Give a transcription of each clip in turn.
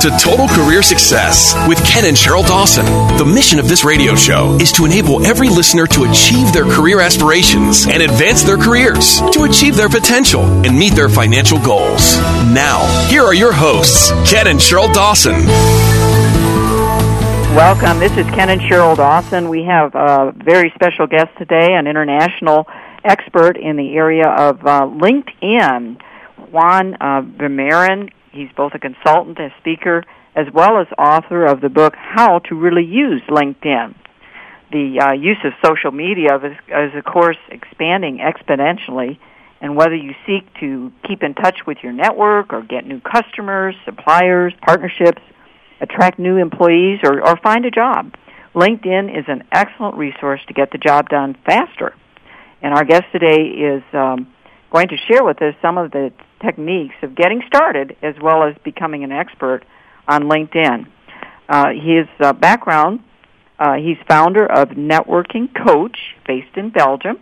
To Total Career Success with Ken and Sheryl Dawson. The mission of this radio show is to enable every listener to achieve their career aspirations and advance their careers, to achieve their potential and meet their financial goals. Now, here are your hosts, Ken and Sheryl Dawson. Welcome. This is Ken and Sheryl Dawson. We have a very special guest today, an international expert in the area of uh, LinkedIn, Jan uh, Vermeiren. He's both a consultant, a speaker, as well as author of the book How to Really Use LinkedIn. The uh, use of social media is, is, of course, expanding exponentially, and whether you seek to keep in touch with your network or get new customers, suppliers, partnerships, attract new employees, or, or find a job, LinkedIn is an excellent resource to get the job done faster. And our guest today is um, going to share with us some of the techniques of getting started as well as becoming an expert on LinkedIn. Uh, his uh, background, uh, he's founder of Networking Coach based in Belgium.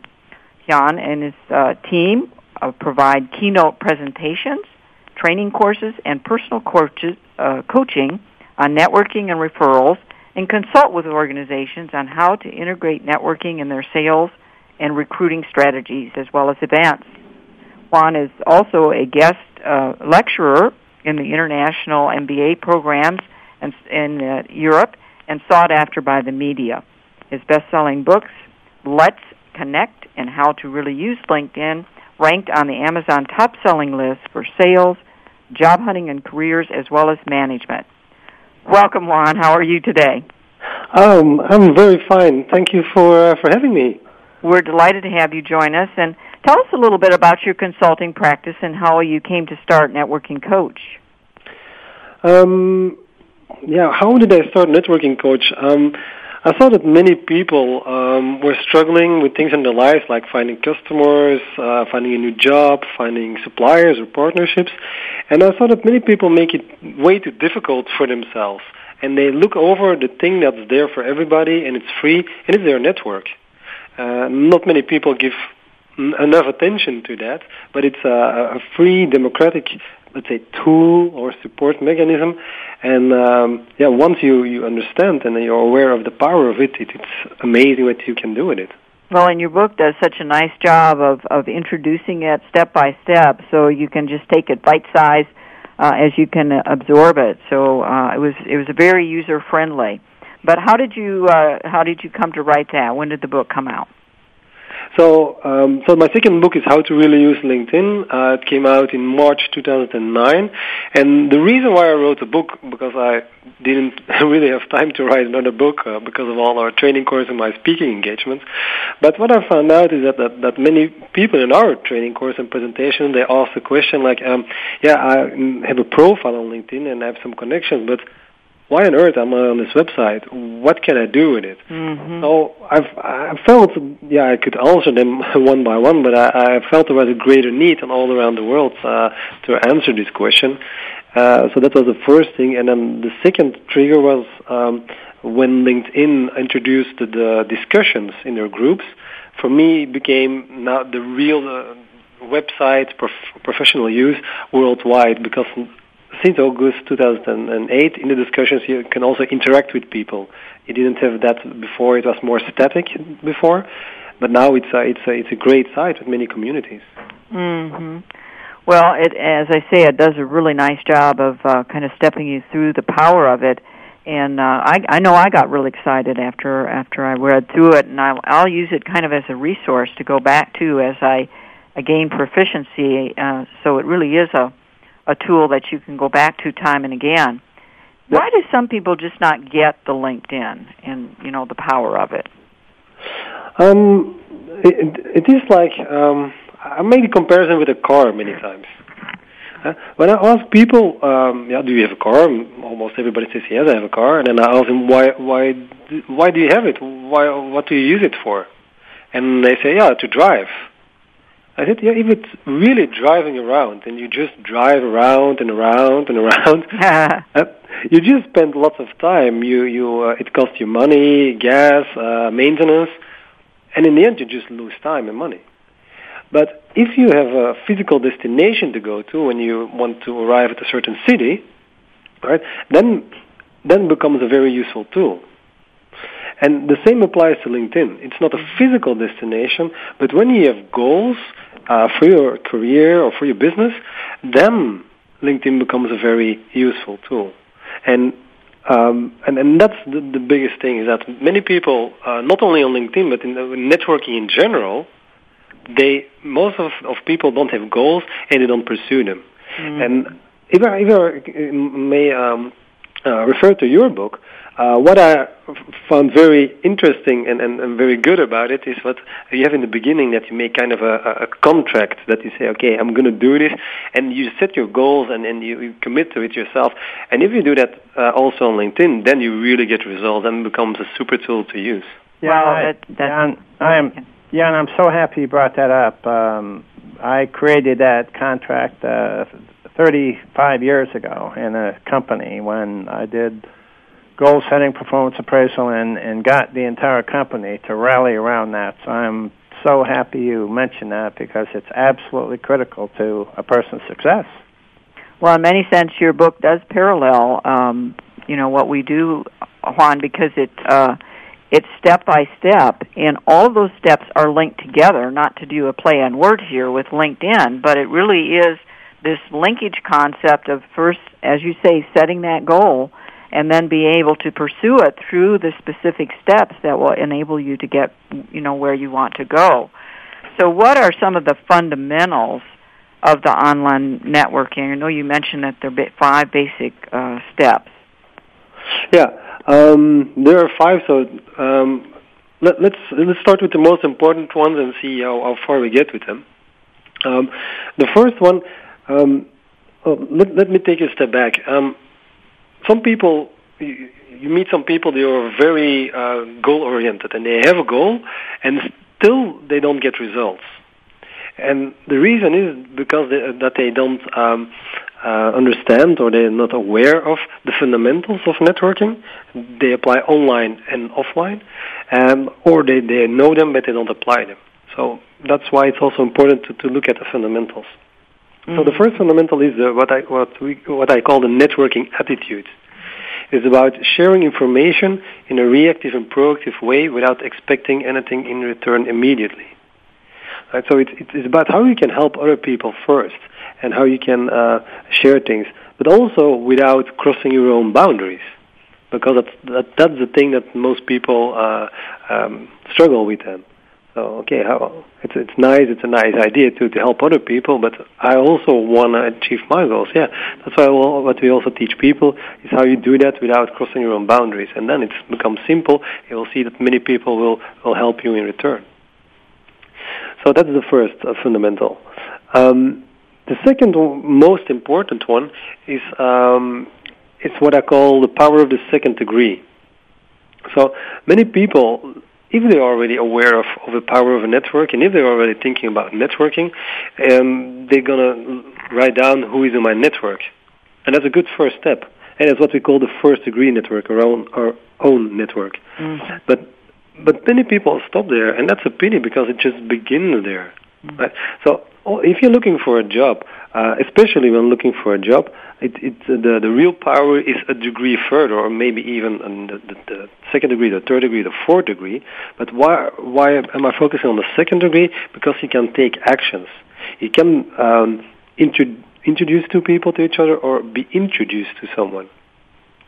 Jan and his uh, team uh, provide keynote presentations, training courses, and personal coaches, uh, coaching on networking and referrals and consult with organizations on how to integrate networking in their sales and recruiting strategies as well as events. Jan is also a guest uh, lecturer in the international MBA programs and, in uh, Europe and sought after by the media. His best-selling books, Let's Connect and How to Really Use LinkedIn, ranked on the Amazon top-selling list for sales, job hunting and careers, as well as management. Welcome, Jan. How are you today? Um, I'm very fine. Thank you for uh, for having me. We're delighted to have you join us. And tell us a little bit about your consulting practice and how you came to start Networking Coach. Um, yeah, how did I start Networking Coach? Um, I saw that many people um, were struggling with things in their lives, like finding customers, uh, finding a new job, finding suppliers or partnerships, and I saw that many people make it way too difficult for themselves, and they look over the thing that's there for everybody, and it's free, and it's their network. Uh, not many people give enough attention to that, but it's a, a free democratic let's say tool or support mechanism. And um, yeah once you you understand and you're aware of the power of it, it it's amazing what you can do with it. Well and your book does such a nice job of of introducing it step by step so you can just take it bite size uh, as you can absorb it. So uh, it was it was very user friendly but how did you uh, how did you come to write that? When did the book come out so, um, so my second book is How to Really Use LinkedIn. Uh, it came out in March 2009, and the reason why I wrote the book because I didn't really have time to write another book uh, because of all our training course and my speaking engagements. But what I found out is that, that that many people in our training course and presentation they ask the question like, um, "Yeah, I have a profile on LinkedIn and I have some connections, but." Why on earth am I on this website? What can I do with it? Mm-hmm. So I've I felt yeah I could answer them one by one, but I, I felt there was a greater need and all around the world uh, to answer this question. Uh, so that was the first thing, and then the second trigger was um, when LinkedIn introduced the discussions in their groups. For me, it became now the real uh, website prof- professional use worldwide because since August 2008, in the discussions, you can also interact with people. You didn't have that before; it was more static before, but now it's a, it's a, it's a great site with many communities. Mm-hmm. Well, it, as I say, it does a really nice job of uh, kind of stepping you through the power of it. And uh, I, I know I got really excited after after I read through it, and I'll, I'll use it kind of as a resource to go back to as I, I gain proficiency. Uh, so it really is a a tool that you can go back to time and again. Why do some people just not get the LinkedIn and you know the power of it? Um, it, it is like um, I made a comparison with a car many times. Uh, when I ask people, um, yeah, do you have a car? Almost everybody says yes, I have a car. And then I ask them, why, why, why do you have it? Why, what do you use it for? And they say, yeah, to drive. I said, yeah, if it's really driving around and you just drive around and around and around, uh, you just spend lots of time. You, you, uh, it costs you money, gas, uh, maintenance, and in the end, you just lose time and money. But if you have a physical destination to go to when you want to arrive at a certain city, right, then then becomes a very useful tool. And the same applies to LinkedIn. It's not a physical destination, but when you have goals uh, for your career or for your business, then LinkedIn becomes a very useful tool. And um, and, and that's the, the biggest thing is that many people, uh, not only on LinkedIn but in networking in general, they most of, of people don't have goals and they don't pursue them. Mm. And if I, if I may um, uh, refer to your book, uh, what I found very interesting and, and, and, very good about it is what you have in the beginning that you make kind of a, a contract that you say, okay, I'm going to do this, and you set your goals and, and you, you commit to it yourself. And if you do that uh, also on LinkedIn, then you really get results and it becomes a super tool to use. Yeah, well, I, that, I am. Yeah, and I'm so happy you brought that up. Um, I created that contract uh, 35 years ago in a company when I did goal setting, performance appraisal, and, and got the entire company to rally around that. So I'm so happy you mentioned that because it's absolutely critical to a person's success. Well, in many sense, your book does parallel, um, you know, what we do, Jan, because it uh, it's step by step, and all those steps are linked together. Not to do a play on words here with LinkedIn, but it really is this linkage concept of first, as you say, setting that goal, and then be able to pursue it through the specific steps that will enable you to get, you know, where you want to go. So, what are some of the fundamentals of the online networking? I know you mentioned that there are five basic uh, steps. Yeah. Um, there are five, so um, let, us let's, let's start with the most important ones and see how, how far we get with them. Um, the first one, um, oh, let, let me take a step back. Some people, you, you meet some people, they are very uh, goal oriented, and they have a goal, and still they don't get results. And the reason is because they, that they don't um, uh, understand or they're not aware of the fundamentals of networking. They apply online and offline, um, or they, they know them but they don't apply them. So that's why it's also important to, to look at the fundamentals. Mm-hmm. So the first fundamental is the, what I what we what I call the networking attitude. It's about sharing information in a reactive and proactive way without expecting anything in return immediately. Right, so it's, it's about how you can help other people first and how you can uh, share things, but also without crossing your own boundaries, because that's that, that's the thing that most people uh, um, struggle with. So okay, how, it's it's nice, it's a nice idea to to help other people, but I also want to achieve my goals. Yeah, that's why we'll, what we also teach people is how you do that without crossing your own boundaries, and then it becomes simple. You will see that many people will will help you in return. So that's the first uh, fundamental. Um, the second most important one is um, it's what I call the power of the second degree. So many people, if they're already aware of, of the power of a network, and if they're already thinking about networking, um, they're gonna write down who is in my network, and that's a good first step. And it's what we call the first degree network, our own, our own network. Mm-hmm. But but many people stop there, and that's a pity because it just begins there. Mm-hmm. Right? So if you're looking for a job, uh, especially when looking for a job, it, it, the, the real power is a degree further, or maybe even the, the, the second degree, the third degree, the fourth degree. But why, why am I focusing on the second degree? Because you can take actions. You can um, intro- introduce two people to each other or be introduced to someone.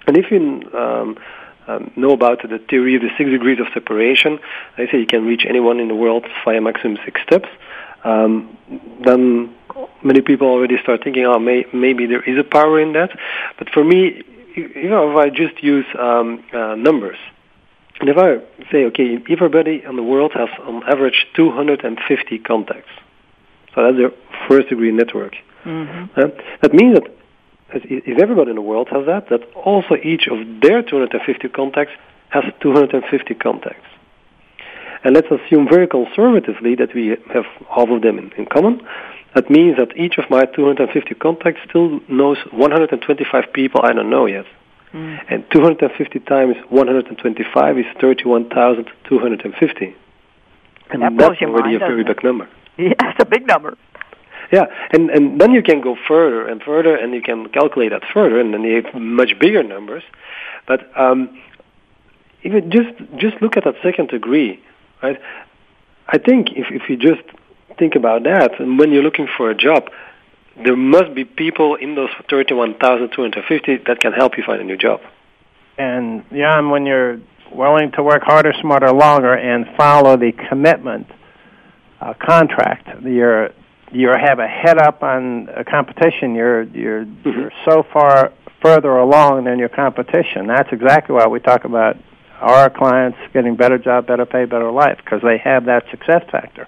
And if you um, um, know about the theory of the six degrees of separation, I say you can reach anyone in the world via maximum six steps um, then many people already start thinking, oh, may, maybe there is a power in that. But for me, you know, if I just use um, uh, numbers, and if I say, okay, everybody in the world has on average 250 contacts, so that's their first degree network. Mm-hmm. Uh, that means that if everybody in the world has that, that also each of their 250 contacts has 250 contacts. And let's assume very conservatively that we have half of them in, in common. That means that each of my 250 contacts still knows 125 people I don't know yet. Mm. And 250 times 125 is 31,250. And That that's already mind, a very doesn't it? big number. Yeah, it's a big number. Yeah, and and then you can go further and further, and you can calculate that further, and then you have much bigger numbers. But um, even just just look at that second degree, right? I think if if you just think about that, and when you're looking for a job, there must be people in those thirty-one thousand two hundred fifty that can help you find a new job. And Jan, when you're willing to work harder, smarter, longer, and follow the commitment uh, contract, you're you have a head up on a competition. You're you're you're so far further along than your competition. That's exactly why we talk about our clients getting better job, better pay, better life because they have that success factor.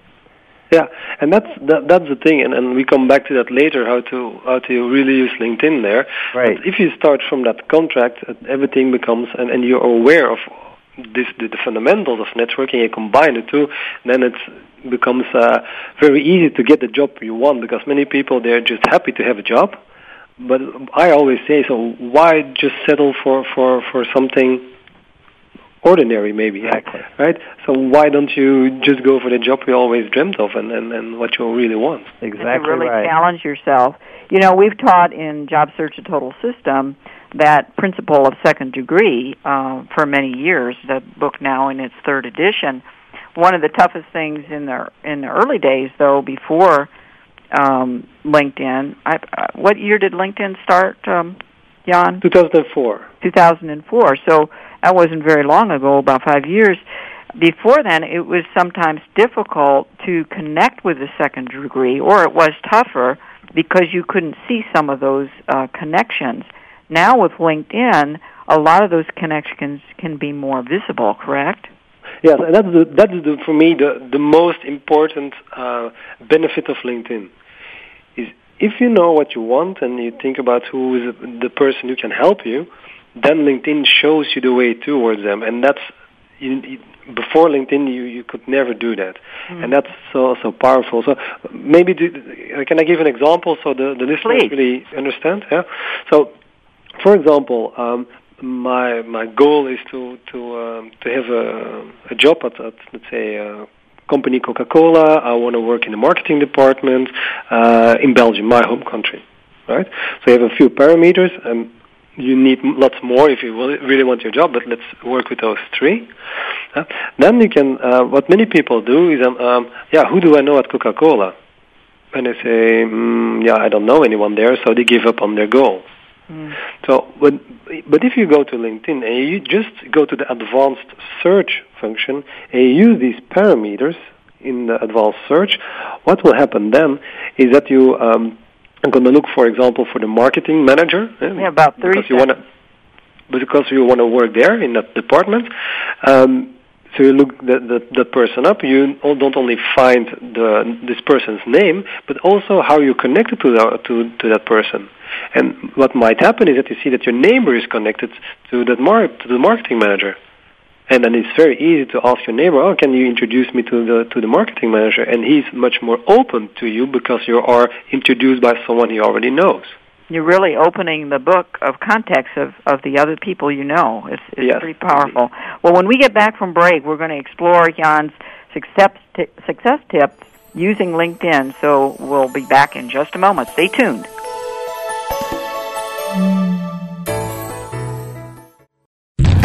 Yeah, and that's that, that's the thing, and, and we come back to that later. How to how to really use LinkedIn there. Right. But if you start from that contract, uh, everything becomes, and, and you're aware of this the, the fundamentals of networking. You combine the two, then it becomes uh, very easy to get the job you want because many people they're just happy to have a job. But I always say, so why just settle for for for something ordinary maybe Exactly. right so why don't you just go for the job you always dreamt of and and, and what you really want Exactly to really right. challenge yourself. You know, we've taught in Job Search a Total System that principle of second degree uh, for many years. The book now in its third edition. One of the toughest things in the in the early days, though, before um, LinkedIn. I, uh, what year did LinkedIn start, um, Jan? 2004 2004. So that wasn't very long ago, about five years. Before then, it was sometimes difficult to connect with the second degree, or it was tougher because you couldn't see some of those uh, connections. Now with LinkedIn, a lot of those connections can be more visible, correct? Yes, and that's the, that's the, for me the the most important uh, benefit of LinkedIn if you know what you want and you think about who is the person who can help you, then LinkedIn shows you the way towards them, and that's you, before LinkedIn you you could never do that, and that's so so powerful. So maybe do, uh, can I give an example so the the listeners Please. really understand? Yeah. So, for example. Um, my my goal is to to um, to have a a job at, at let's say uh, company Coca Cola. I want to work in the marketing department uh, in Belgium, my home country, right? So you have a few parameters, and you need lots more if you really want your job. But let's work with those three. Uh, then you can. Uh, what many people do is, um, um, yeah, who do I know at Coca Cola? And they say, mm, yeah, I don't know anyone there, so they give up on their goal. So, but, but if you go to LinkedIn and you just go to the advanced search function and you use these parameters in the advanced search, what will happen then is that you um, are going to look, for example, for the marketing manager. eh, Yeah, about 30 because you want to, because you want to work there in that department. Um, so you look that the person up. You don't only find the this person's name, but also how you connected to the, to to that person. And what might happen is that you see that your neighbor is connected to that mar- to the marketing manager, and then it's very easy to ask your neighbor, "Oh, can you introduce me to the to the marketing manager?" And he's much more open to you because you are introduced by someone he already knows. You're really opening the book of context of, of the other people you know. It's, it's Yes, pretty powerful. Well, when we get back from break, we're going to explore Jan's success, ti success tips using LinkedIn. So we'll be back in just a moment. Stay tuned.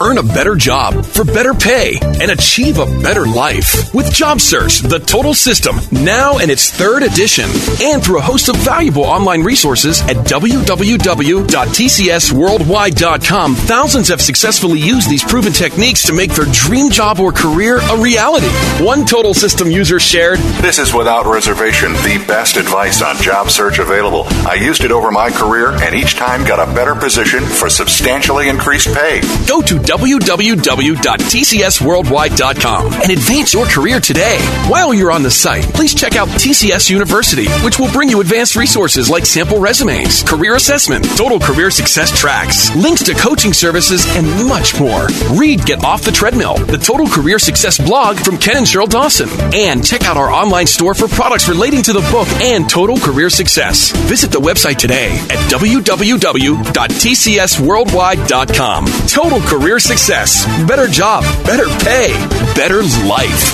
Earn a better job for better pay and achieve a better life with Job Search, the total system, now in its third edition, and through a host of valuable online resources at www.tcsworldwide.com. Thousands have successfully used these proven techniques to make their dream job or career a reality. One total system user shared This is without reservation the best advice on job search available. I used it over my career and each time got a better position for substantially increased pay. Go to www.tcsworldwide.com and advance your career today. While you're on the site, please check out TCS University, which will bring you advanced resources like sample resumes, career assessment, total career success tracks, links to coaching services, and much more. Read Get Off the Treadmill, the Total Career Success blog from Ken and Sheryl Dawson, and check out our online store for products relating to the book and total career success. Visit the website today at www.tcsworldwide.com. Total career success, better job, better pay, better life.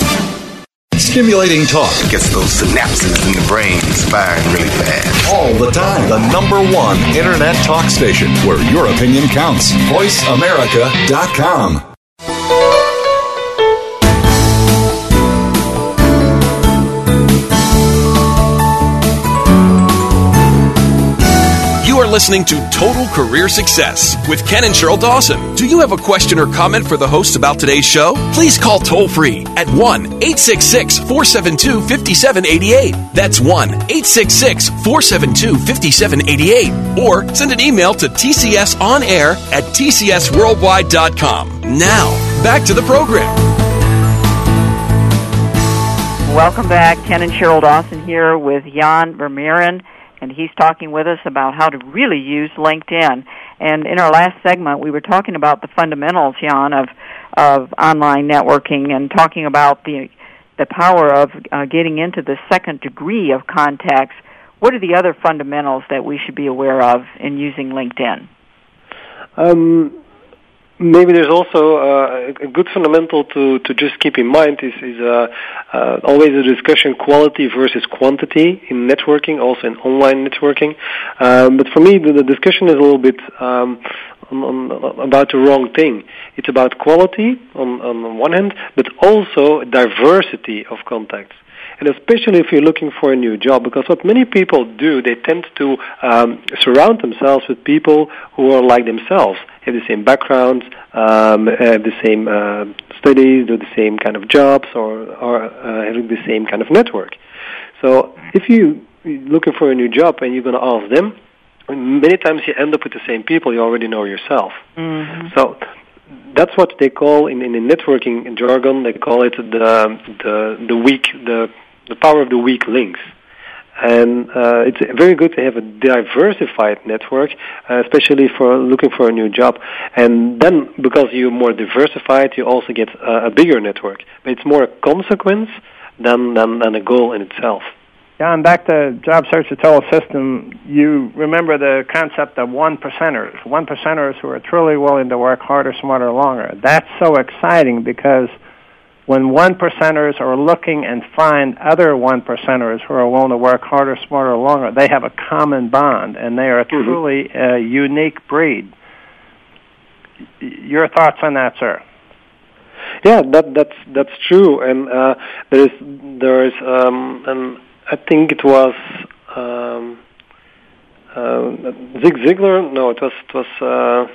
Stimulating talk Gets those synapses in the brain firing really fast. all the time. The number one internet talk station where your opinion counts. VoiceAmerica.com. listening to Total Career Success with Ken and Sheryl Dawson. Do you have a question or comment for the hosts about today's show? Please call toll free at 1 866 472 5788. That's 1 866 472 5788. Or send an email to tcsonair at tcsworldwide.com. Now, back to the program. Welcome back. Ken and Sheryl Dawson here with Jan Vermeiren, and he's talking with us about how to really use LinkedIn. And in our last segment, we were talking about the fundamentals, Jan, of of online networking, and talking about the the power of uh, getting into the second degree of contacts. What are the other fundamentals that we should be aware of in using LinkedIn? Um, maybe there's also uh, a good fundamental to, to just keep in mind is, is uh, uh, always a discussion quality versus quantity in networking, also in online networking. Um, but for me, the, the discussion is a little bit um, on, on, about the wrong thing. It's about quality on, on one hand, but also diversity of contacts and especially if you're looking for a new job, because what many people do, they tend to um, surround themselves with people who are like themselves, have the same backgrounds, um, have the same uh, studies, do the same kind of jobs, or are uh, having the same kind of network. So if you are looking for a new job and you're going to ask them, many times you end up with the same people you already know yourself. Mm-hmm. So that's what they call in, in, in networking jargon. They call it the the the weak the the power of the weak links. And uh, it's very good to have a diversified network, uh, especially for looking for a new job. And then, because you're more diversified, you also get uh, a bigger network. But it's more a consequence than, than, than a goal in itself. John, back to job search total system, you remember the concept of one percenters, one percenters who are truly willing to work harder, smarter, longer. That's so exciting because when one percenters are looking and find other one percenters who are willing to work harder, smarter, longer, they have a common bond, and they are Mhm. truly a unique breed. Your thoughts on that, sir? Yeah, that that's that's true. And uh, there is there is um, and I think it was um, uh, Zig Ziglar. No, it was it was uh,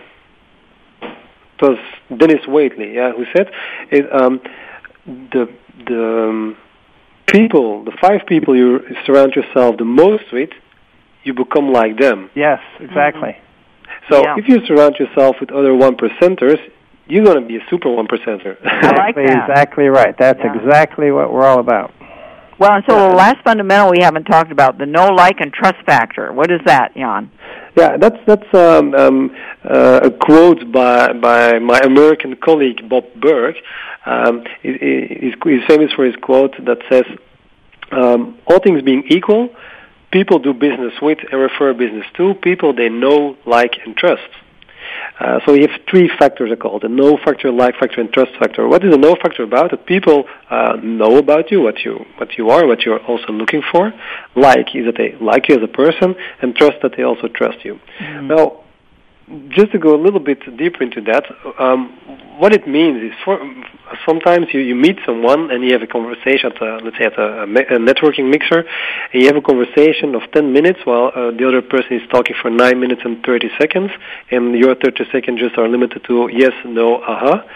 it was Dennis Waitley. Yeah, who said it. Um, the the um, people, the five people you surround yourself the most with, you become like them. Yes, exactly. So Yeah. if you surround yourself with other one percenters, you're going to be a super one percenter. I like exactly, that. exactly right. That's Yeah. exactly what we're all about. Well, and so the last fundamental we haven't talked about the no like, and trust factor. What is that, Jan? Yeah, that's that's um, um, uh, a quote by by my American colleague Bob Burg. Um, he, he- he's, he's famous for his quote that says, um, all things being equal, people do business with and refer business to people they know, like, and trust. Uh, so you have three factors are called: the know factor, like factor, and trust factor. What is the know factor about? That people uh, know about you, what you what you are, what you're also looking for. Like is that they like you as a person, and trust that they also trust you. Mm-hmm. Now, just to go a little bit deeper into that, um, what it means is for sometimes you, you meet someone and you have a conversation at a, let's say at a, a networking mixer, and you have a conversation of 10 minutes while uh, the other person is talking for 9 minutes and 30 seconds, and your 30 seconds just are limited to yes, no, aha. Uh-huh.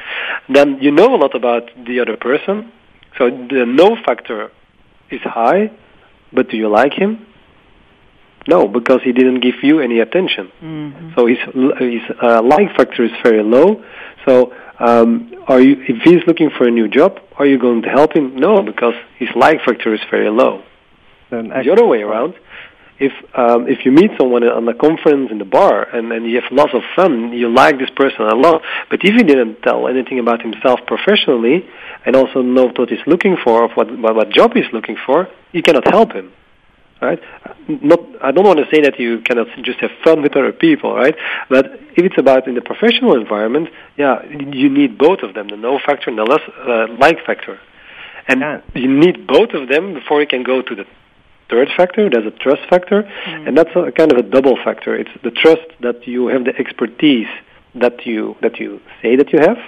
Then you know a lot about the other person, so the no factor is high, but do you like him? No, because he didn't give you any attention. Mm-hmm. So his his uh, like factor is very low. So um, are you if he's looking for a new job, are you going to help him? No, because his like factor is very low. Then the other way around, if um, if you meet someone on a conference in the bar and, and you have lots of fun, you like this person a lot, but if he didn't tell anything about himself professionally and also know what he's looking for, of what what job he's looking for, you cannot help him right? Not, I don't want to say that you cannot just have fun with other people, right? But if it's about in the professional environment, yeah, you need both of them, the know factor and the less uh, like factor. And yeah. you need both of them before you can go to the third factor. There's a trust factor, mm. and that's a kind of a double factor. It's the trust that you have the expertise that you that you say that you have,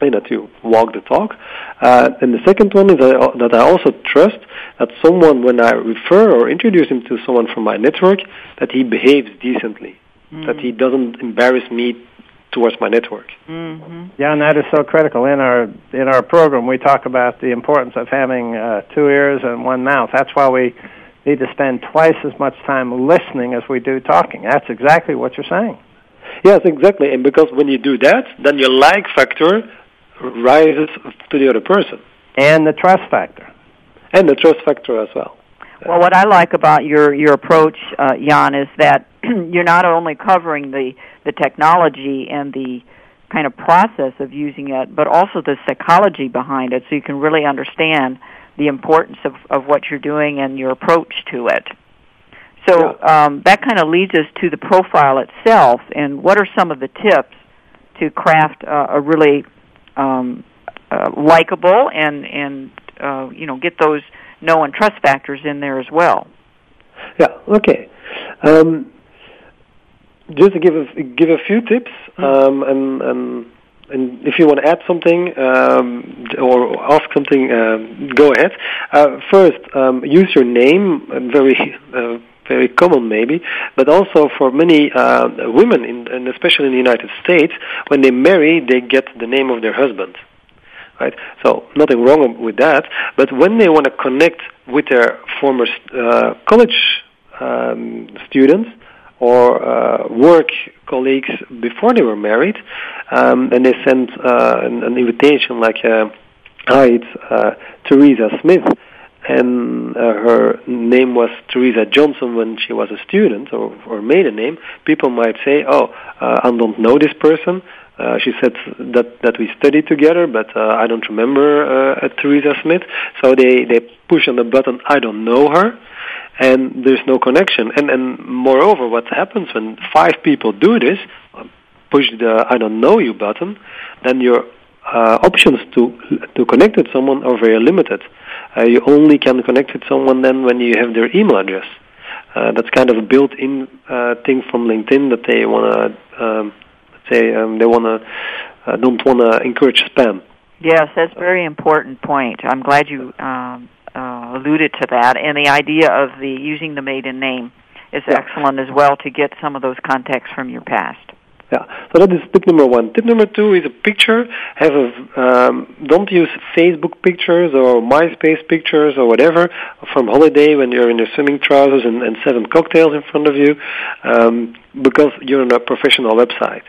that you walk the talk. Uh, and the second one is that I also trust that someone, when I refer or introduce him to someone from my network, that he behaves decently, mm. that he doesn't embarrass me towards my network. Mm-hmm. Yeah, and that is so critical in our in our program. We talk about the importance of having uh, two ears and one mouth. That's why we need to spend twice as much time listening as we do talking. That's exactly what you're saying. Yes, exactly. And because when you do that, then your like factor rises to the other person. And the trust factor. And the trust factor as well. Well, what I like about your your approach, uh, Jan, is that you're not only covering the the technology and the kind of process of using it, but also the psychology behind it, so you can really understand the importance of of what you're doing and your approach to it. So yeah. um, that kind of leads us to the profile itself, and what are some of the tips to craft uh, a really um, uh, likable and and uh, you know get those know and trust factors in there as well. Yeah. Okay. Um, just to give a give a few tips, mm-hmm. um, and and and if you want to add something um, or ask something, uh, go ahead. Uh, first, um, use your name. Very uh, very common maybe, but also for many uh, women, in, and especially in the United States, when they marry, they get the name of their husband. Right? So nothing wrong with that, but when they want to connect with their former uh, college um, students or uh, work colleagues before they were married, um, and they send uh, an, an invitation like, uh, "Hi, it's uh, Teresa Smith." And uh, her name was Teresa Johnson when she was a student or, or maiden name, people might say, "Oh, uh, I don't know this person." Uh, she said that that we studied together, but uh, I don't remember uh, Teresa Smith. So they they push on the button, "I don't know her," and there's no connection. And and moreover, what happens when five people do this, push the "I don't know you" button, then your uh, options to to connect with someone are very limited. Uh, you only can connect with someone then when you have their email address. Uh, that's kind of a built-in uh, thing from LinkedIn that they want to, um, let's say, um, they want to, uh, don't want to encourage spam. Yes, that's a very important point. I'm glad you um, uh, alluded to that, and the idea of the using the maiden name is yeah. excellent as well to get some of those contacts from your past. Yeah. So that is tip number one. Tip number two is a picture. Have a um, don't use Facebook pictures or MySpace pictures or whatever from holiday when you're in your swimming trousers and, and seven cocktails in front of you, um, because you're on a professional website.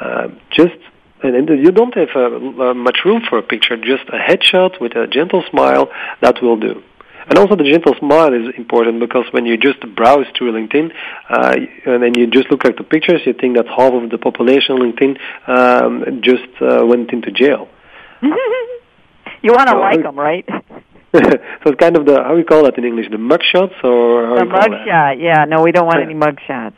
Uh, just and, you don't have uh, much room for a picture. Just a headshot with a gentle smile that will do. And also the gentle smile is important because when you just browse through LinkedIn uh, and then you just look at the pictures, you think that half of the population on LinkedIn um, just uh, went into jail. you want to so, like them, right? so it's kind of the how do we call that in English, the mugshots or The you call that? mugshot, yeah. No, we don't want any mugshots.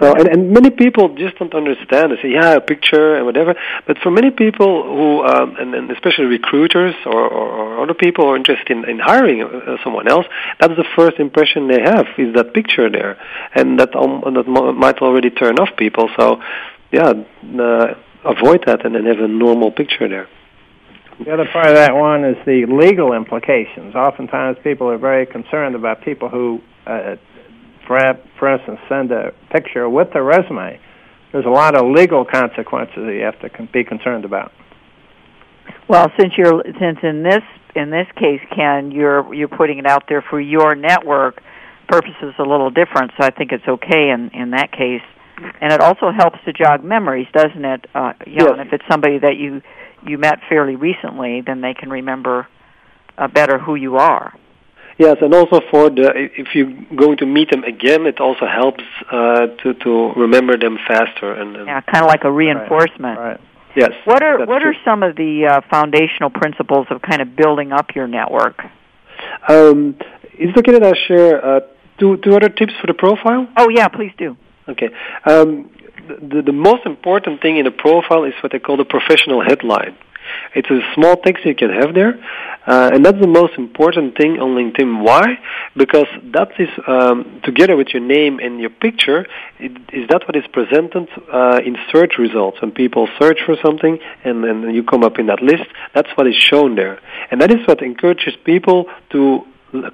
So and, and many people just don't understand. They say, yeah, a picture and whatever. But for many people who, um, and, and especially recruiters or, or, or other people who are interested in, in hiring uh, someone else, that's the first impression they have is that picture there, and that um, that might already turn off people. So, yeah, uh, avoid that and then have a normal picture there. The other part of that one is the legal implications. Oftentimes, people are very concerned about people who, uh, for, for instance, send a picture with their resume. There's a lot of legal consequences that you have to be concerned about. Well, since you're since in this in this case, Ken, you're you're putting it out there for your network purposes a little different. So I think it's okay in in that case, and it also helps to jog memories, doesn't it? Uh, you know, Yes. and if it's somebody that you you met fairly recently, then they can remember uh, better who you are. Yes, and also for the if you're going to meet them again, it also helps uh, to to remember them faster. And, and Yeah, kind of like a reinforcement. Right. yes, What are what true. are some of the uh, foundational principles of kind of building up your network? Um, is it okay that I share uh, two two other tips for the profile? Oh yeah, please do. Okay. Um, the, the most important thing in a profile is what they call the professional headline. It's a small text you can have there, uh, and that's the most important thing on LinkedIn. Why? Because that is um, together with your name and your picture. It, is that what is presented uh, in search results when people search for something and then you come up in that list? That's what is shown there, and that is what encourages people to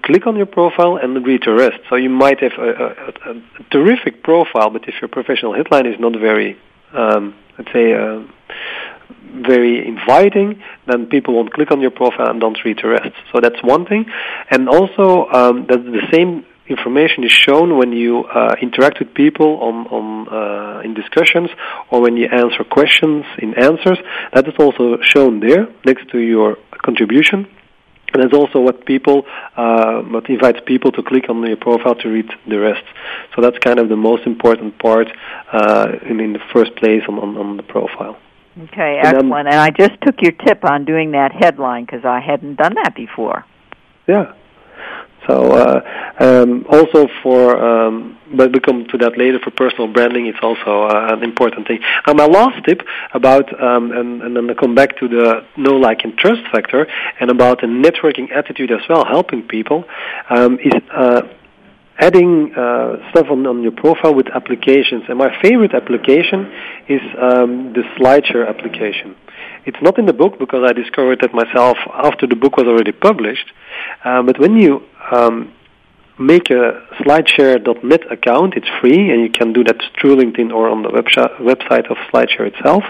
click on your profile and read the rest. So you might have a, a, a, terrific profile, but if your professional headline is not very, um, let's say, uh, very inviting, then people won't click on your profile and don't read the rest. So that's one thing. And also, um, that the same information is shown when you uh, interact with people on, on uh, in discussions or when you answer questions in answers. That is also shown there next to your contribution. And that's also what people, uh, what invites people to click on your profile to read the rest. So that's kind of the most important part uh, in, in the first place on, on, on the profile. Okay, And then- excellent. And I just took your tip on doing that headline because I hadn't done that before. Yeah. So uh, um, also for, um, but we come to that later. For personal branding, it's also uh, an important thing. And my last tip about, um, and, and then I come back to the know, like, and trust factor, and about the networking attitude as well, helping people, um, is uh, adding uh, stuff on, on your profile with applications. And my favorite application is um, the SlideShare application. It's not in the book because I discovered that myself after the book was already published. Um, but when you um, make a SlideShare.net account, it's free, and you can do that through LinkedIn or on the website of SlideShare itself.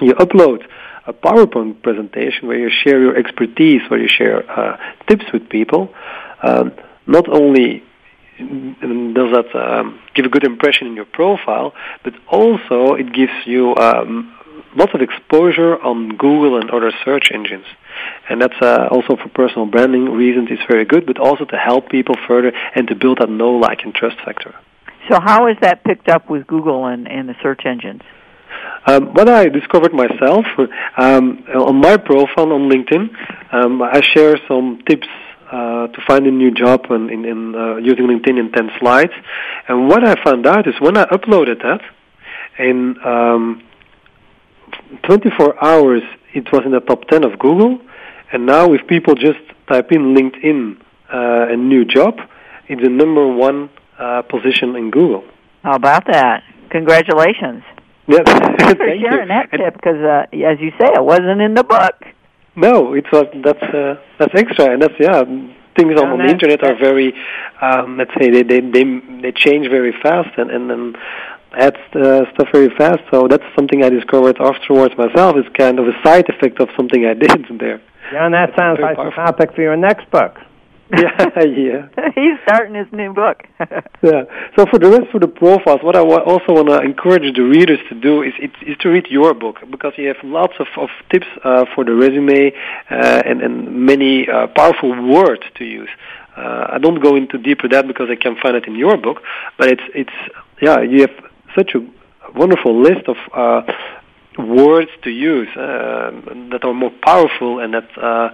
You upload a PowerPoint presentation where you share your expertise, where you share uh, tips with people. Um, not only does that um, give a good impression in your profile, but also it gives you um, lots of exposure on Google and other search engines. And that's uh, also for personal branding reasons it's very good, but also to help people further and to build that know, like, and trust factor. So how is that picked up with Google and, and the search engines? Um, what I discovered myself um, on my profile on LinkedIn, um, I share some tips uh, to find a new job in, in, in uh, using LinkedIn in 10 slides. And what I found out is when I uploaded that, in um, 24 hours it was in the top 10 of Google. And now if people just type in LinkedIn uh, a new job, it's the number one uh, position in Google. How about that? Congratulations. Yes, Thanks for sharing you. that And- tip because, uh, as you say, it wasn't in the book. No, it was that's uh, that's extra, and that's yeah. Things on, on the internet are very, um, let's say they they they they change very fast and and, and add uh, stuff very fast. So that's something I discovered afterwards myself. Is kind of a side effect of something I did there. John, that sounds like a topic for your next book. Yeah, yeah. He's starting his new book. Yeah. So for the rest for the profiles, what I also want to encourage the readers to do is, is, is to read your book because you have lots of, of tips uh, for the resume uh, and, and many uh, powerful words to use. Uh, I don't go into deeper that because I can find it in your book, but it's it's yeah you have such a wonderful list of uh, words to use uh, that are more powerful and that uh,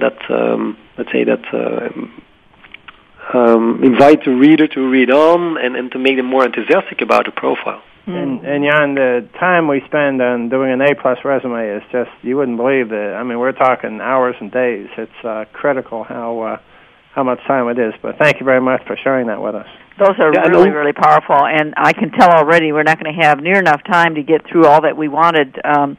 that um, let's say that uh, um, invite the reader to read on and, and to make them more enthusiastic about the profile. And, and Jan, the time we spend on doing an A plus resume is just you wouldn't believe it. I mean, we're talking hours and days. It's uh, critical how uh, how much time it is. But thank you very much for sharing that with us. Those are yeah, really, really powerful, and I can tell already we're not going to have near enough time to get through all that we wanted, um,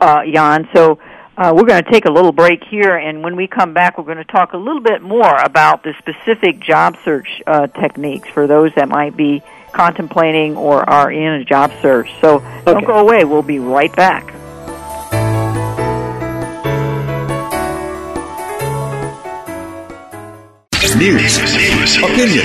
uh, Jan. So uh, we're going to take a little break here, and when we come back, we're going to talk a little bit more about the specific job search uh, techniques for those that might be contemplating or are in a job search. So okay. don't go away. We'll be right back. News, opinion,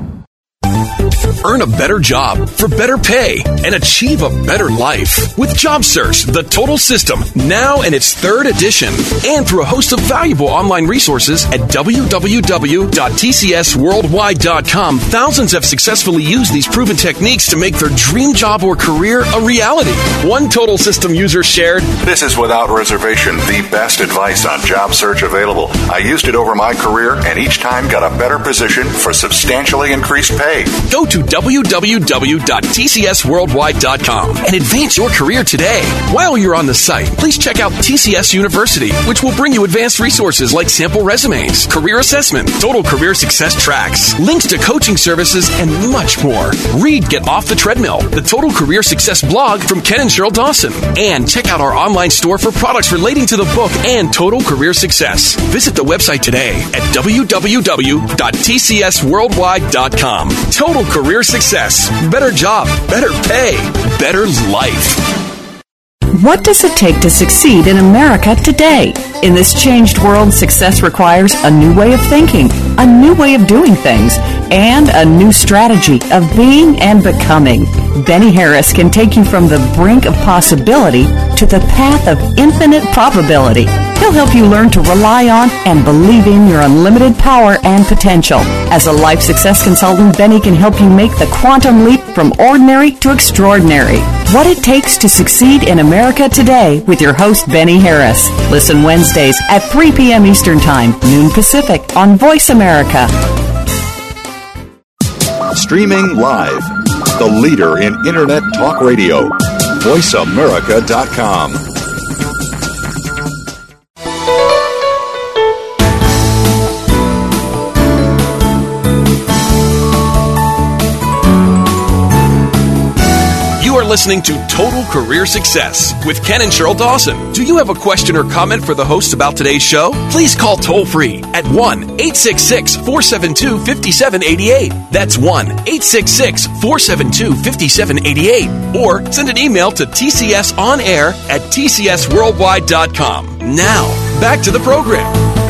Earn a better job for better pay and achieve a better life with Job Search, the total system, now in its third edition, and through a host of valuable online resources at www.tcsworldwide.com. Thousands have successfully used these proven techniques to make their dream job or career a reality. One total system user shared This is without reservation the best advice on job search available. I used it over my career and each time got a better position for substantially increased pay. Go to www.tcsworldwide.com and advance your career today. While you're on the site, please check out TCS University, which will bring you advanced resources like sample resumes, career assessment, total career success tracks, links to coaching services, and much more. Read Get Off the Treadmill, the Total Career Success blog from Ken and Sheryl Dawson, and check out our online store for products relating to the book and Total Career Success. Visit the website today at www.tcsworldwide.com. Total Career Success. Better job, better pay, better life. What does it take to succeed in America today? In this changed world, success requires a new way of thinking, a new way of doing things, and a new strategy of being and becoming. Benny Harris can take you from the brink of possibility to the path of infinite probability. He'll help you learn to rely on and believe in your unlimited power and potential. As a life success consultant, Benny can help you make the quantum leap from ordinary to extraordinary. What it takes to succeed in America today with your host, Benny Harris. Listen Wednesdays at 3 p.m. Eastern Time, noon Pacific on Voice America. Streaming live, the leader in Internet Talk Radio, VoiceAmerica.com. listening to Total Career Success with Ken and Sheryl Dawson. Do you have a question or comment for the hosts about today's show? Please call toll free at 1 866 472 5788. That's 1 866 472 5788. Or send an email to tcsonair at tcsworldwide.com. Now, back to the program.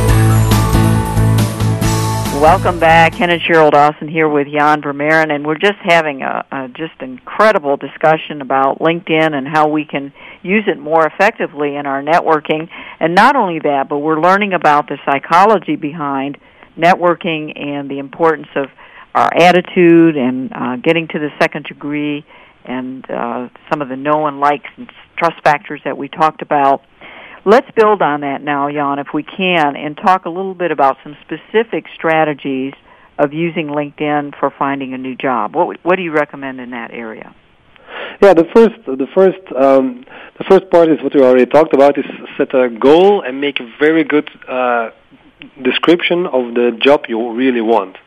Welcome back. Ken and Sheryl Dawson here with Jan Vermeiren, and we're just having a, a just incredible discussion about LinkedIn and how we can use it more effectively in our networking. And not only that, but we're learning about the psychology behind networking and the importance of our attitude and uh, getting to the second degree and uh, some of the know and likes and trust factors that we talked about. Let's build on that now, Jan, if we can, and talk a little bit about some specific strategies of using LinkedIn for finding a new job. What what do you recommend in that area? Yeah, the first the first um, the first part is what we already talked about is set a goal and make a very good uh, description of the job you really want.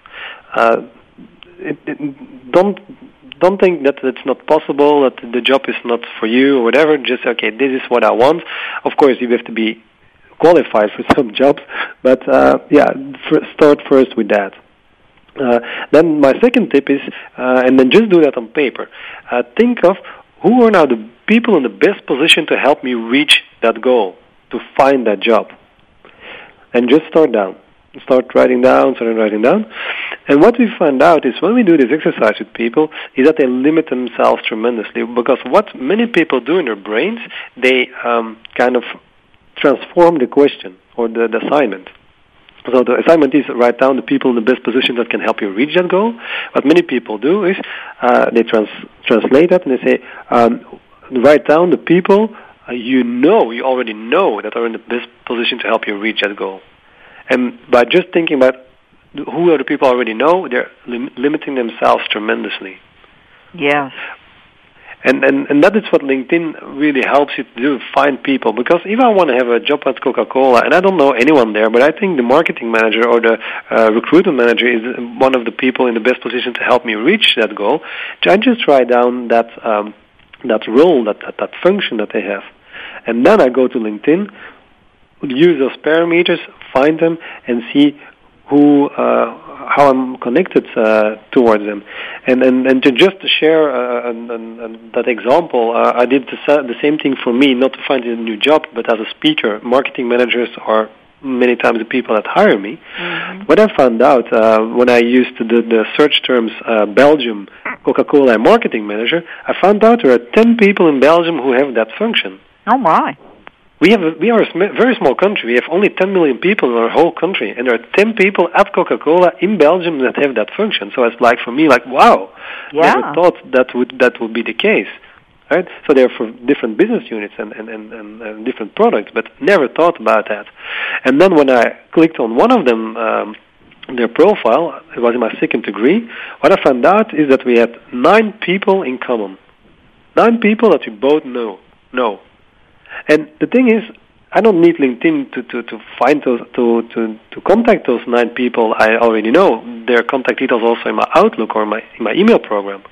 Uh, it, it, don't don't think that it's not possible, that the job is not for you or whatever. Just okay, this is what I want. Of course, you have to be qualified for some jobs, but uh, yeah, start first with that. Uh, then my second tip is, uh, and then just do that on paper. Uh, think of who are now the people in the best position to help me reach that goal, to find that job, and just start down. Start writing down, start writing down, And what we find out is when we do this exercise with people is that they limit themselves tremendously because what many people do in their brains, they um, kind of transform the question or the, the assignment. So the assignment is write down the people in the best position that can help you reach that goal. What many people do is uh, they trans- translate that and they say, um, write down the people uh, you know, you already know that are in the best position to help you reach that goal. And by just thinking about who are the people I already know, they're lim- limiting themselves tremendously. Yeah. And, and and that is what LinkedIn really helps you to do, find people. Because if I want to have a job at Coca-Cola, and I don't know anyone there, but I think the marketing manager or the uh, recruitment manager is one of the people in the best position to help me reach that goal, I just write down that um, that role, that, that that function that they have, and then I go to LinkedIn, use those parameters, find them, and see who uh, how I'm connected uh, towards them, and and and to just share uh, an, an, an, that example, uh, I did the, the same thing for me, not to find a new job, but as a speaker, marketing managers are many times the people that hire me. Mm-hmm. What I found out uh, when I used the, the search terms uh, Belgium, Coca-Cola, marketing manager, I found out there are 10 people in Belgium who have that function. Oh my! We have a, we are a sm- very small country. We have only 10 million people in our whole country, and there are 10 people at Coca-Cola in Belgium that have that function. So it's like for me, like wow, yeah. never thought that would that would be the case. Right? So they're for different business units and, and, and, and, and different products, but never thought about that. And then when I clicked on one of them, um, their profile, it was in my second degree, what I found out is that we had nine people in common. Nine people that we both know. know. And the thing is, I don't need LinkedIn to, to, to find those to, to, to contact those nine people I already know. Their contact details also in my Outlook or my in my email program.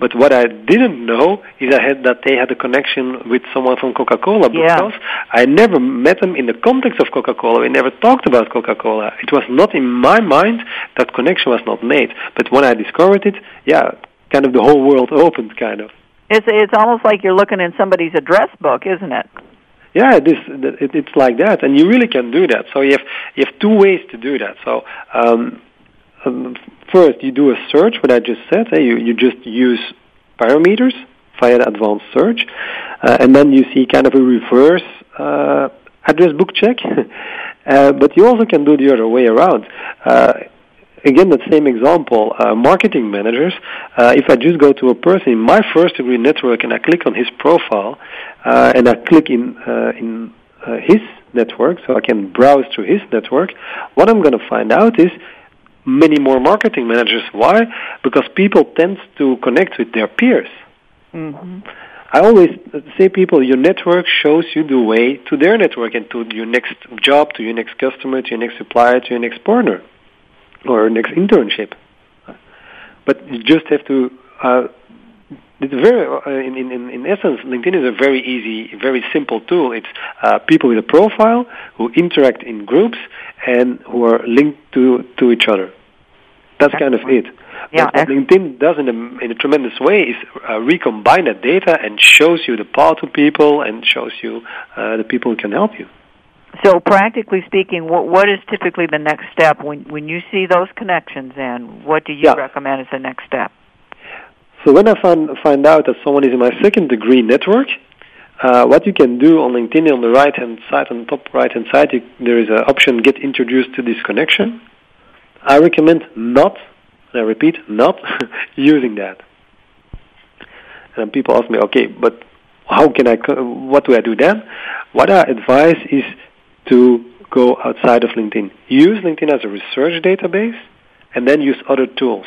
But what I didn't know is I had that they had a connection with someone from Coca-Cola because yeah. I never met them in the context of Coca-Cola. We never talked about Coca-Cola. It was not in my mind that connection was not made. But when I discovered it, yeah, kind of the whole world opened, kind of. It's it's almost like you're looking in somebody's address book, isn't it? Yeah, it is, it, it's like that, and you really can do that. So you have you have two ways to do that. So um, um, first, you do a search. What I just said, hey, you you just use parameters via advanced search, uh, and then you see kind of a reverse uh, address book check. uh, but you also can do the other way around. Again, that same example, uh, marketing managers, uh, if I just go to a person in my first degree network and I click on his profile, uh, and I click in, uh, in uh, his network, so I can browse through his network, what I'm going to find out is many more marketing managers. Why? Because people tend to connect with their peers. Mm-hmm. I always say people, your network shows you the way to their network and to your next job, to your next customer, to your next supplier, to your next partner or next internship. But you just have to. Uh, it's very, uh, in, in, in essence, LinkedIn is a very easy, very simple tool. It's uh, people with a profile who interact in groups and who are linked to, to each other. That's kind of it. Yeah, what LinkedIn does in a, in a tremendous way is uh, recombine that data and shows you the path to people and shows you uh, the people who can help you. So, practically speaking, what, what is typically the next step when when you see those connections? And what do you Yeah. recommend as the next step? So when I find find out that someone is in my second degree network, uh, what you can do on LinkedIn on the right hand side, on the top right hand side, you, there is an option get introduced to this connection. I recommend not, and I repeat, not using that. And people ask me, okay, but how can I? What do I do then? What I advise is to go outside of LinkedIn. Use LinkedIn as a research database, and then use other tools.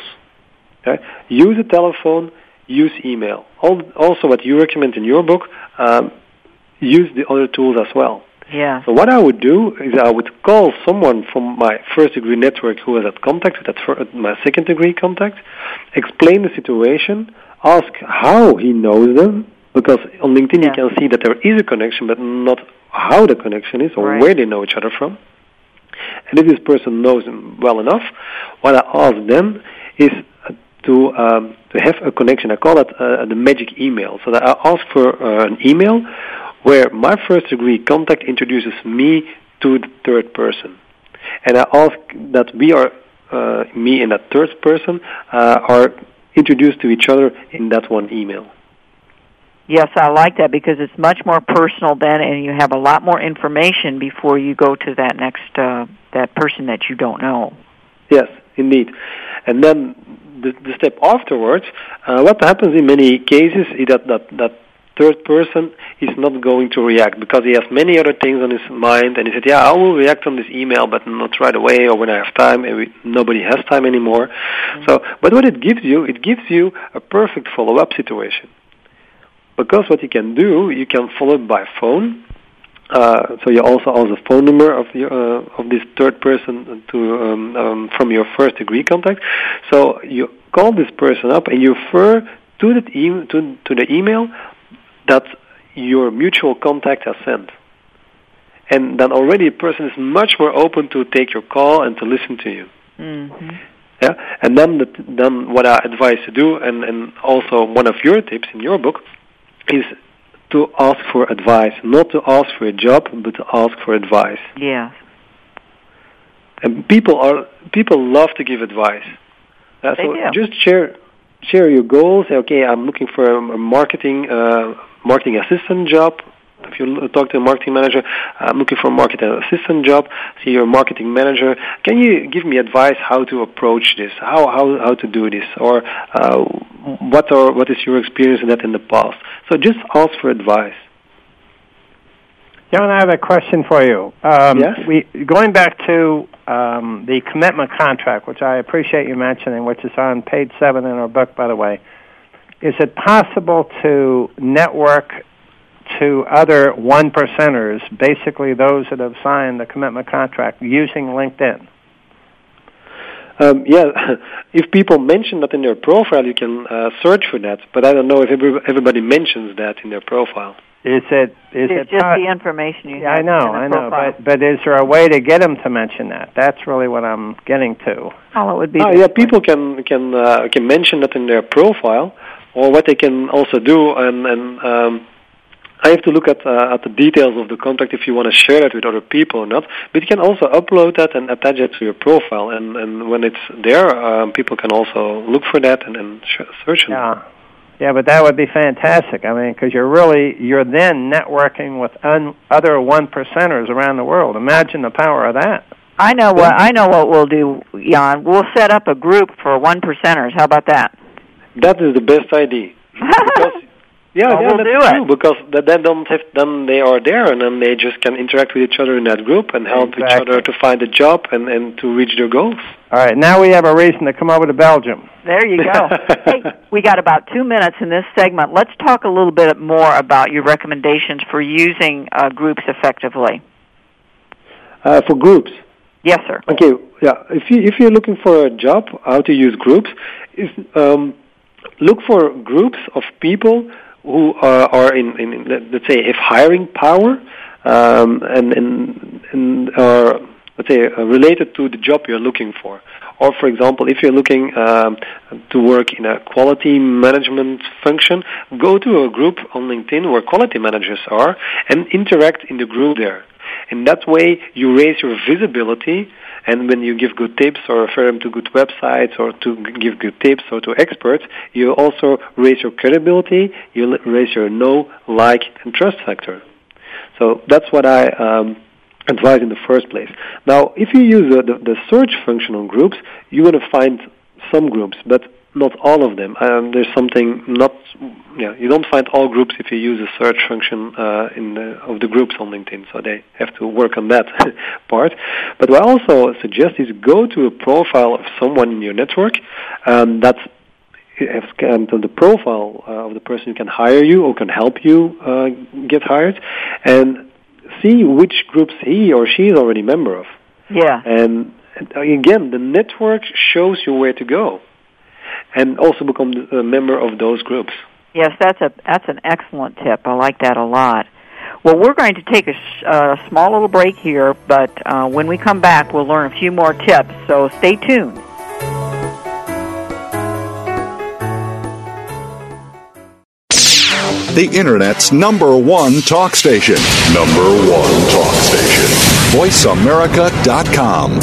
Okay? Use a telephone, use email. Also, what you recommend in your book, um, use the other tools as well. Yeah. So what I would do is I would call someone from my first degree network who was at contact with that my second degree contact, explain the situation, ask how he knows them, because on LinkedIn Yeah. you can see that there is a connection, but not how the connection is or Right. where they know each other from. And if this person knows them well enough, what I ask them is to um, to have a connection. I call it uh, the magic email. So that I ask for uh, an email where my first degree contact introduces me to the third person, and I ask that we are uh, me and that third person uh, are introduced to each other in that one email. Yes, I like that because it's much more personal then, and you have a lot more information before you go to that next uh, that person that you don't know. Yes, indeed. And then the, the step afterwards, uh, what happens in many cases is that, that that third person is not going to react because he has many other things on his mind, and he said, "Yeah, I will react on this email, but not right away or when I have time." And we, nobody has time anymore. Mm-hmm. So, but what it gives you, it gives you a perfect follow-up situation because what you can do, you can follow up by phone. Uh, so you also ask the phone number of your uh, of this third person to um, um, from your first degree contact. So you call this person up and you refer to the e- to, to the email that your mutual contact has sent. And then already a person is much more open to take your call and to listen to you. Mm-hmm. Yeah, and then the, then what I advise to do, and, and also one of your tips in your book, is to ask for advice, not to ask for a job, but to ask for advice. Yeah. And people are people love to give advice. Uh, so do. just share share your goals. Say, okay, I'm looking for a marketing uh, marketing assistant job. If you talk to a marketing manager, I'm looking for a marketing assistant job. See your marketing manager. Can you give me advice how to approach this? How how how to do this? Or uh, what are what is your experience in that in the past? So just ask for advice. Jan, I have a question for you. Um, yes. We going back to um, the commitment contract, which I appreciate you mentioning, which is on page seven in our book, by the way. Is it possible to network to other one percenters, basically those that have signed the commitment contract, using LinkedIn? Um, yeah, if people mention that in their profile, you can uh, search for that. But I don't know if everybody mentions that in their profile. Is it is it's it just the information you yeah, have? I know, I know, profile. but but is there a way to get them to mention that? That's really what I'm getting to. Oh, it would be. Oh, yeah, people can can uh, can mention that in their profile, or what they can also do, and and um, I have to look at uh, at the details of the contract if you want to share that with other people or not. But you can also upload that and attach it to your profile, and and when it's there, um, people can also look for that and then search it. Yeah. Yeah, but that would be fantastic. I mean, because you're really you're then networking with un, other one percenters around the world. Imagine the power of that. I know what I know what we'll do, Jan. We'll set up a group for one percenters. How about that? That is the best idea. because yeah, well, yeah, we'll do true it. because then don't have, then they are there and then they just can interact with each other in that group and help exactly. each other to find a job and and to reach their goals. All right, now we have a reason to come over to Belgium. There you go. hey, we got about two minutes in this segment. Let's talk a little bit more about your recommendations for using uh, groups effectively. Uh, for groups. Yes, sir. Okay. Yeah. If you if you're looking for a job, how to use groups is um, look for groups of people who uh, are in, in, let's say have hiring power um, and and and are let's say uh, related to the job you're looking for. Or, for example, if you're looking um, to work in a quality management function, go to a group on LinkedIn where quality managers are and interact in the group there. In that way, you raise your visibility, and when you give good tips or refer them to good websites or to give good tips or to experts, you also raise your credibility, you raise your know, like, and trust factor. So that's what I um, advise in the first place. Now, if you use the, the, the search function on groups, you're going to find some groups, but not all of them. Um, there's something not, yeah, you don't find all groups if you use a search function uh, in the, of the groups on LinkedIn. So they have to work on that part. But what I also suggest is go to a profile of someone in your network um, that's has the profile uh, of the person who can hire you or can help you uh, get hired, and see which groups he or she is already a member of. Yeah. And again, the network shows you where to go and also become a member of those groups. Yes, that's a that's an excellent tip. I like that a lot. Well, we're going to take a uh, small little break here, but uh, when we come back, we'll learn a few more tips. So stay tuned. The Internet's number one talk station. Number one talk station. VoiceAmerica.com.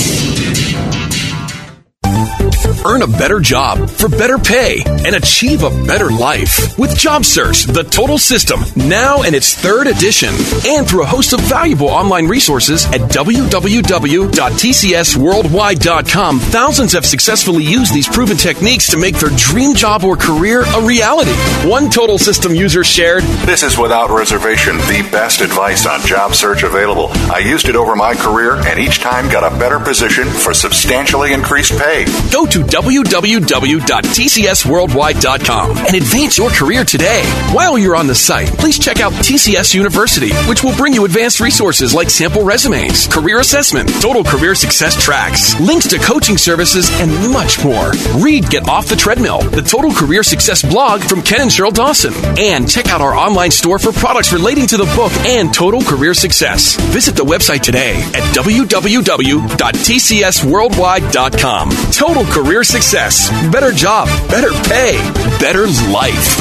earn a better job for better pay and achieve a better life with Job Search, the total system, now in its third edition, and through a host of valuable online resources at www.tcsworldwide.com. Thousands have successfully used these proven techniques to make their dream job or career a reality. One total system user shared This is without reservation the best advice on job search available. I used it over my career and each time got a better position for substantially increased pay. Go to www.tcsworldwide.com and advance your career today. While you're on the site, please check out TCS University, which will bring you advanced resources like sample resumes, career assessment, total career success tracks, links to coaching services, and much more. Read Get Off the Treadmill, the Total Career Success blog from Ken and Sheryl Dawson, and check out our online store for products relating to the book and total career success. Visit the website today at www.tcsworldwide.com. Total career success, better job, better pay, better life.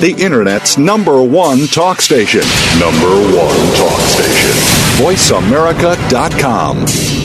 The Internet's number one talk station. Number one talk station. VoiceAmerica.com.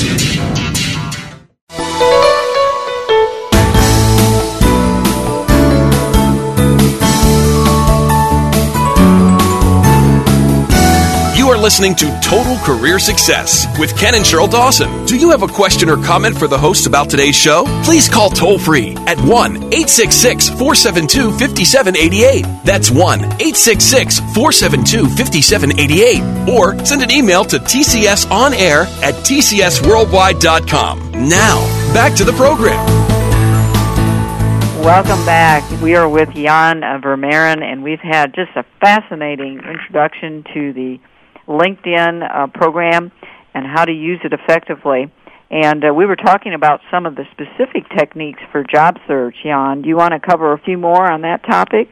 listening to Total Career Success with Ken and Sheryl Dawson. Do you have a question or comment for the hosts about today's show? Please call toll free at 1 866 472 5788. That's 1 866 472 5788. Or send an email to tcsonair at tcsworldwide.com. Now, back to the program. Welcome back. We are with Jan Vermeiren, and we've had just a fascinating introduction to the LinkedIn uh, program and how to use it effectively. And uh, we were talking about some of the specific techniques for job search. Jan, do you want to cover a few more on that topic?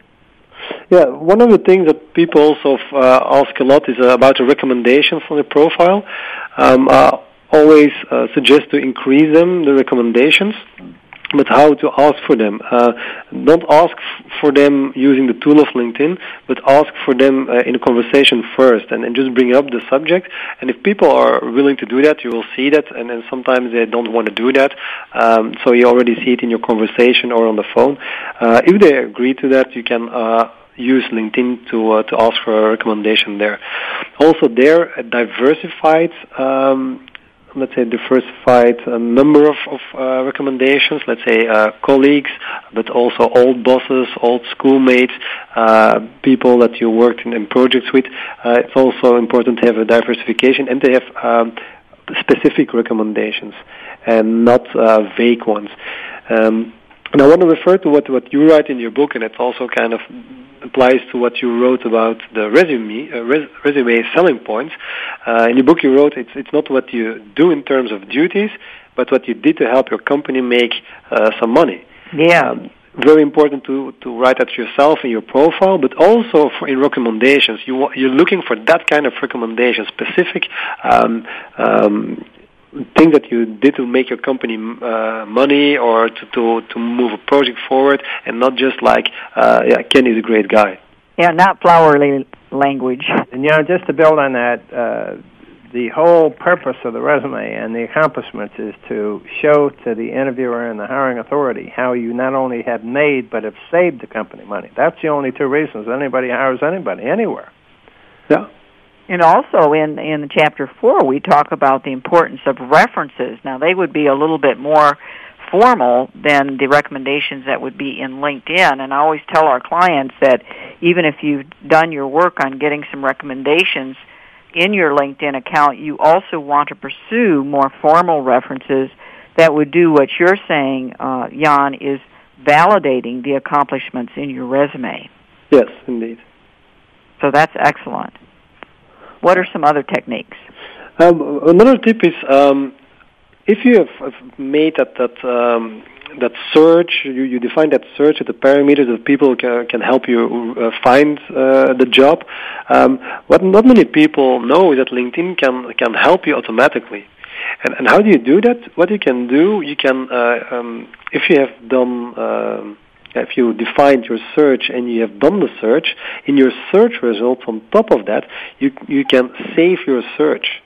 Yeah, one of the things that people also uh, ask a lot is uh, about the recommendations on the profile. Um, I always uh, suggest to increase them, the recommendations but how to ask for them. Uh, don't ask for them using the tool of LinkedIn, but ask for them uh, in a conversation first, and, and just bring up the subject. And if people are willing to do that, you will see that. And then sometimes they don't want to do that, um, so you already see it in your conversation or on the phone. Uh, if they agree to that, you can. Uh, use LinkedIn to uh, to ask for a recommendation there. Also, there a diversified um, let's say diversified uh, number of, of uh, recommendations. Let's say uh, colleagues, but also old bosses, old schoolmates, uh, people that you worked in, in projects with. Uh, it's also important to have a diversification and to have um, specific recommendations and not uh, vague ones. Um, and I want to refer to what, what you write in your book, and it's also kind of applies to what you wrote about the resume, uh, res- resume selling points. Uh, in your book, you wrote it's it's not what you do in terms of duties, but what you did to help your company make uh, some money. Yeah. Um, very important to, to write that yourself in your profile, but also for in recommendations. You you're looking for that kind of recommendation, specific um, um, thing that you did to make your company uh, money or to, to to move a project forward, and not just like uh, yeah, Ken is a great guy. Yeah, not flowery language. And you know, just to build on that, uh, the whole purpose of the resume and the accomplishments is to show to the interviewer and the hiring authority how you not only have made but have saved the company money. That's the only two reasons anybody hires anybody anywhere. Yeah. And also in in chapter four, we talk about the importance of references. Now they would be a little bit more formal than the recommendations that would be in LinkedIn. And I always tell our clients that even if you've done your work on getting some recommendations in your LinkedIn account, you also want to pursue more formal references that would do what you're saying, uh, Jan, is validating the accomplishments in your resume. Yes, indeed. So that's excellent. What are some other techniques? Um, another tip is um, if you have, made that that um, that search, you, you define that search at the parameters that people can, can help you uh, find uh, the job. Um, what not many people know is that LinkedIn can can help you automatically. And, and how do you do that? What you can do, you can, uh, um, if you have done, um, if you defined your search and you have done the search, in your search results on top of that, you you can save your search.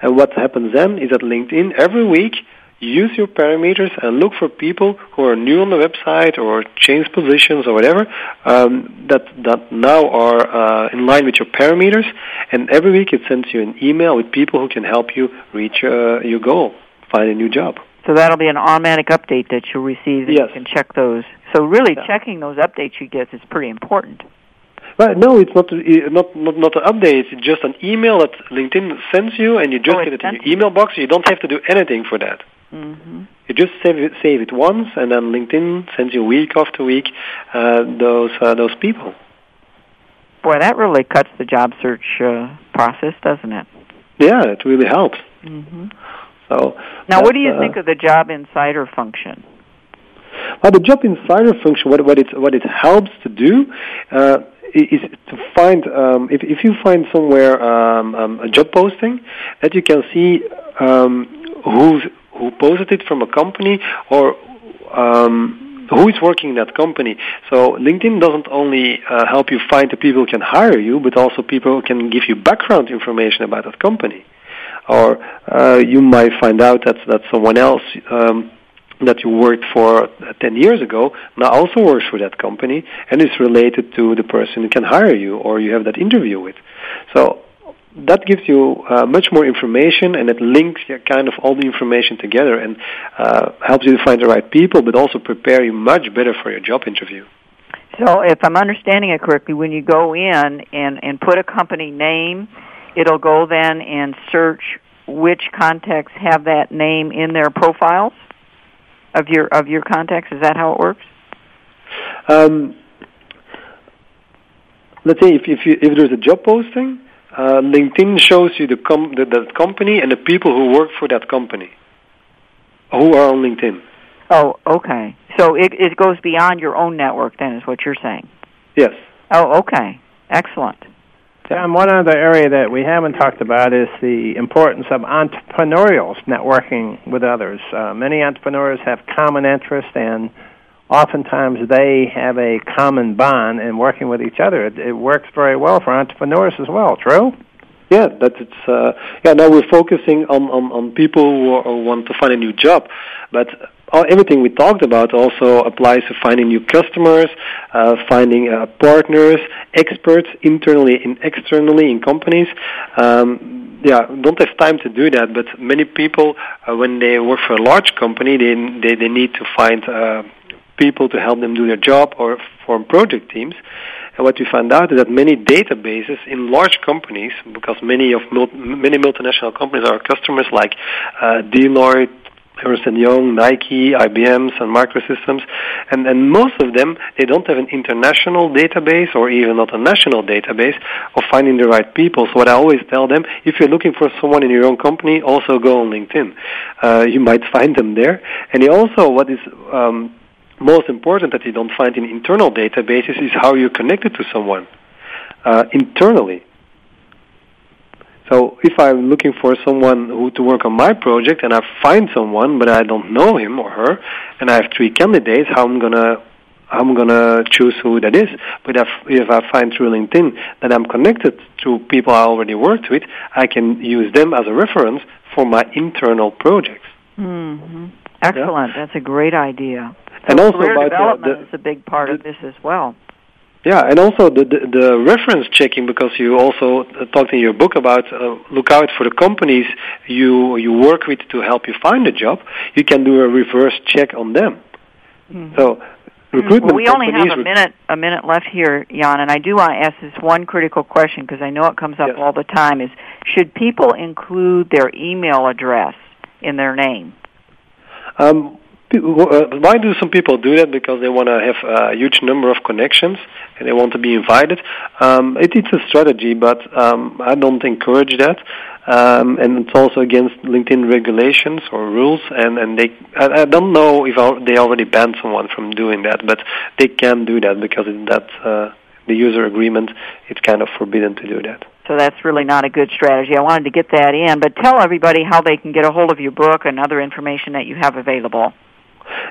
And what happens then is that LinkedIn every week use your parameters and look for people who are new on the website or change positions or whatever um, that that now are uh, in line with your parameters. And every week it sends you an email with people who can help you reach uh, your goal, find a new job. So that'll be an automatic update that you'll receive, and yes. you can check those. So really, yeah. checking those updates you get is pretty important. Well, no, it's not not not not an update. It's just an email that LinkedIn sends you, and you just oh, get it in your email box. You don't have to do anything for that. Mm-hmm. You just save it, save it once, and then LinkedIn sends you week after week uh, those uh, those people. Boy, that really cuts the job search uh, process, doesn't it? Yeah, it really helps. Mm-hmm. So now, what do you think of the Job Insider function? Well, the Job Insider function, what what it what it helps to do. Uh, is to find um, if if you find somewhere um, um, a job posting that you can see um, who's who posted it from a company or um, who is working in that company. So LinkedIn doesn't only uh, help you find the people who can hire you, but also people who can give you background information about that company. Or uh, you might find out that that someone else um, that you worked for 10 years ago now also works for that company and is related to the person who can hire you or you have that interview with. So that gives you uh, much more information and it links kind of all the information together and uh, helps you to find the right people but also prepare you much better for your job interview. So if I'm understanding it correctly, when you go in and, and put a company name, it'll go then and search which contacts have that name in their profiles of your of your contacts. Is that how it works? Um, let's say if if, you, if there's a job posting, uh, LinkedIn shows you the, com- the the company and the people who work for that company, who are on LinkedIn. Oh, okay. So it it goes beyond your own network. Then is what you're saying. Yes. Oh, okay. Excellent. Tom, one other area that we haven't talked about is the importance of entrepreneurial networking with others. Uh, many entrepreneurs have common interests, and oftentimes they have a common bond in working with each other. It, it works very well for entrepreneurs as well. True. Yeah, that it's uh, yeah. Now we're focusing on, on, on people who, are, who want to find a new job, but all, everything we talked about also applies to finding new customers, uh, finding uh, partners, experts internally and externally in companies. Um, yeah, don't have time to do that, but many people, uh, when they work for a large company, they they, they need to find uh, people to help them do their job or form project teams. And what we found out is that many databases in large companies, because many of many multinational companies are customers like uh, Deloitte, Ernst Young, Nike, IBM, Sun Microsystems, and, and most of them, they don't have an international database or even not a national database of finding the right people. So what I always tell them, if you're looking for someone in your own company, also go on LinkedIn. Uh, you might find them there. And also what is um, most important that you don't find in internal databases is how you're connected to someone uh, internally. So if I'm looking for someone who to work on my project and I find someone but I don't know him or her and I have three candidates, how I'm gonna I'm gonna choose who that is. But if if I find through LinkedIn that I'm connected to people I already worked with, I can use them as a reference for my internal projects. Mm-hmm. Excellent. Yeah? That's a great idea. So and also career about development the, is a big part the, of this as well. Yeah, and also the, the, the reference checking because you also talked in your book about uh, look out for the companies you you work with to help you find a job. You can do a reverse check on them. Mm-hmm. So recruitment. Well, we only have a minute a minute left here, Jan, and I do want to ask this one critical question because I know it comes up Yes. all the time: is should people include their email address in their name? Um, uh, why do some people do that? Because they want to have a huge number of connections and they want to be invited. Um, it, it's a strategy, but um, I don't encourage that. Um, and it's also against LinkedIn regulations or rules. And, and they, I, I don't know if they already banned someone from doing that, but they can do that because in that uh, the user agreement, it's kind of forbidden to do that. So that's really not a good strategy. I wanted to get that in, but tell everybody how they can get a hold of your book and other information that you have available.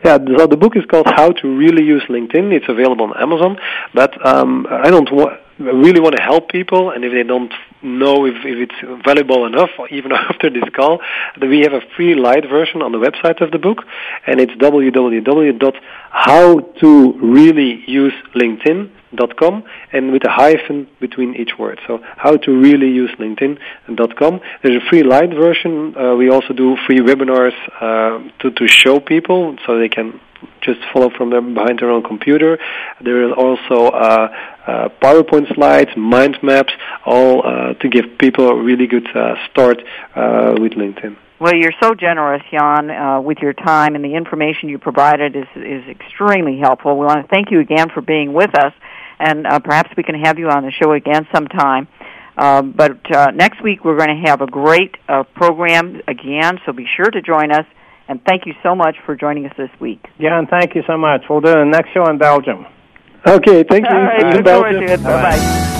Yeah, so the book is called How to Really Use LinkedIn. It's available on Amazon, but um, I don't wa- really want to help people, and if they don't know if, if it's valuable enough, even after this call, we have a free light version on the website of the book, and it's www.howtoreallyuselinkedin.com and with a hyphen between each word. So how to really use LinkedIn.com. There's a free light version. Uh, we also do free webinars uh, to, to show people so they can just follow from them behind their own computer. There is also uh, uh, PowerPoint slides, mind maps, all uh, to give people a really good uh, start uh, with LinkedIn. Well, you're so generous, Jan, uh, with your time, and the information you provided is is extremely helpful. We want to thank you again for being with us, and uh, perhaps we can have you on the show again sometime. Uh, but uh, next week we're going to have a great program again, so be sure to join us. And thank you so much for joining us this week. Yeah, and thank you so much. We'll do the next show in Belgium. Okay, thank you. All right, look forward to it. Bye bye.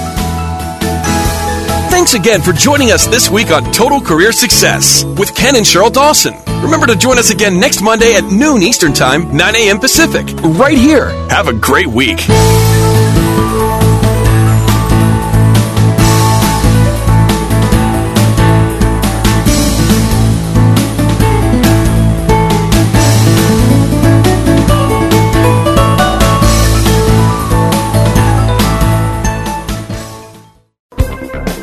Thanks again for joining us this week on Total Career Success with Ken and Sheryl Dawson. Remember to join us again next Monday at noon Eastern Time, 9 a.m. Pacific, right here. Have a great week.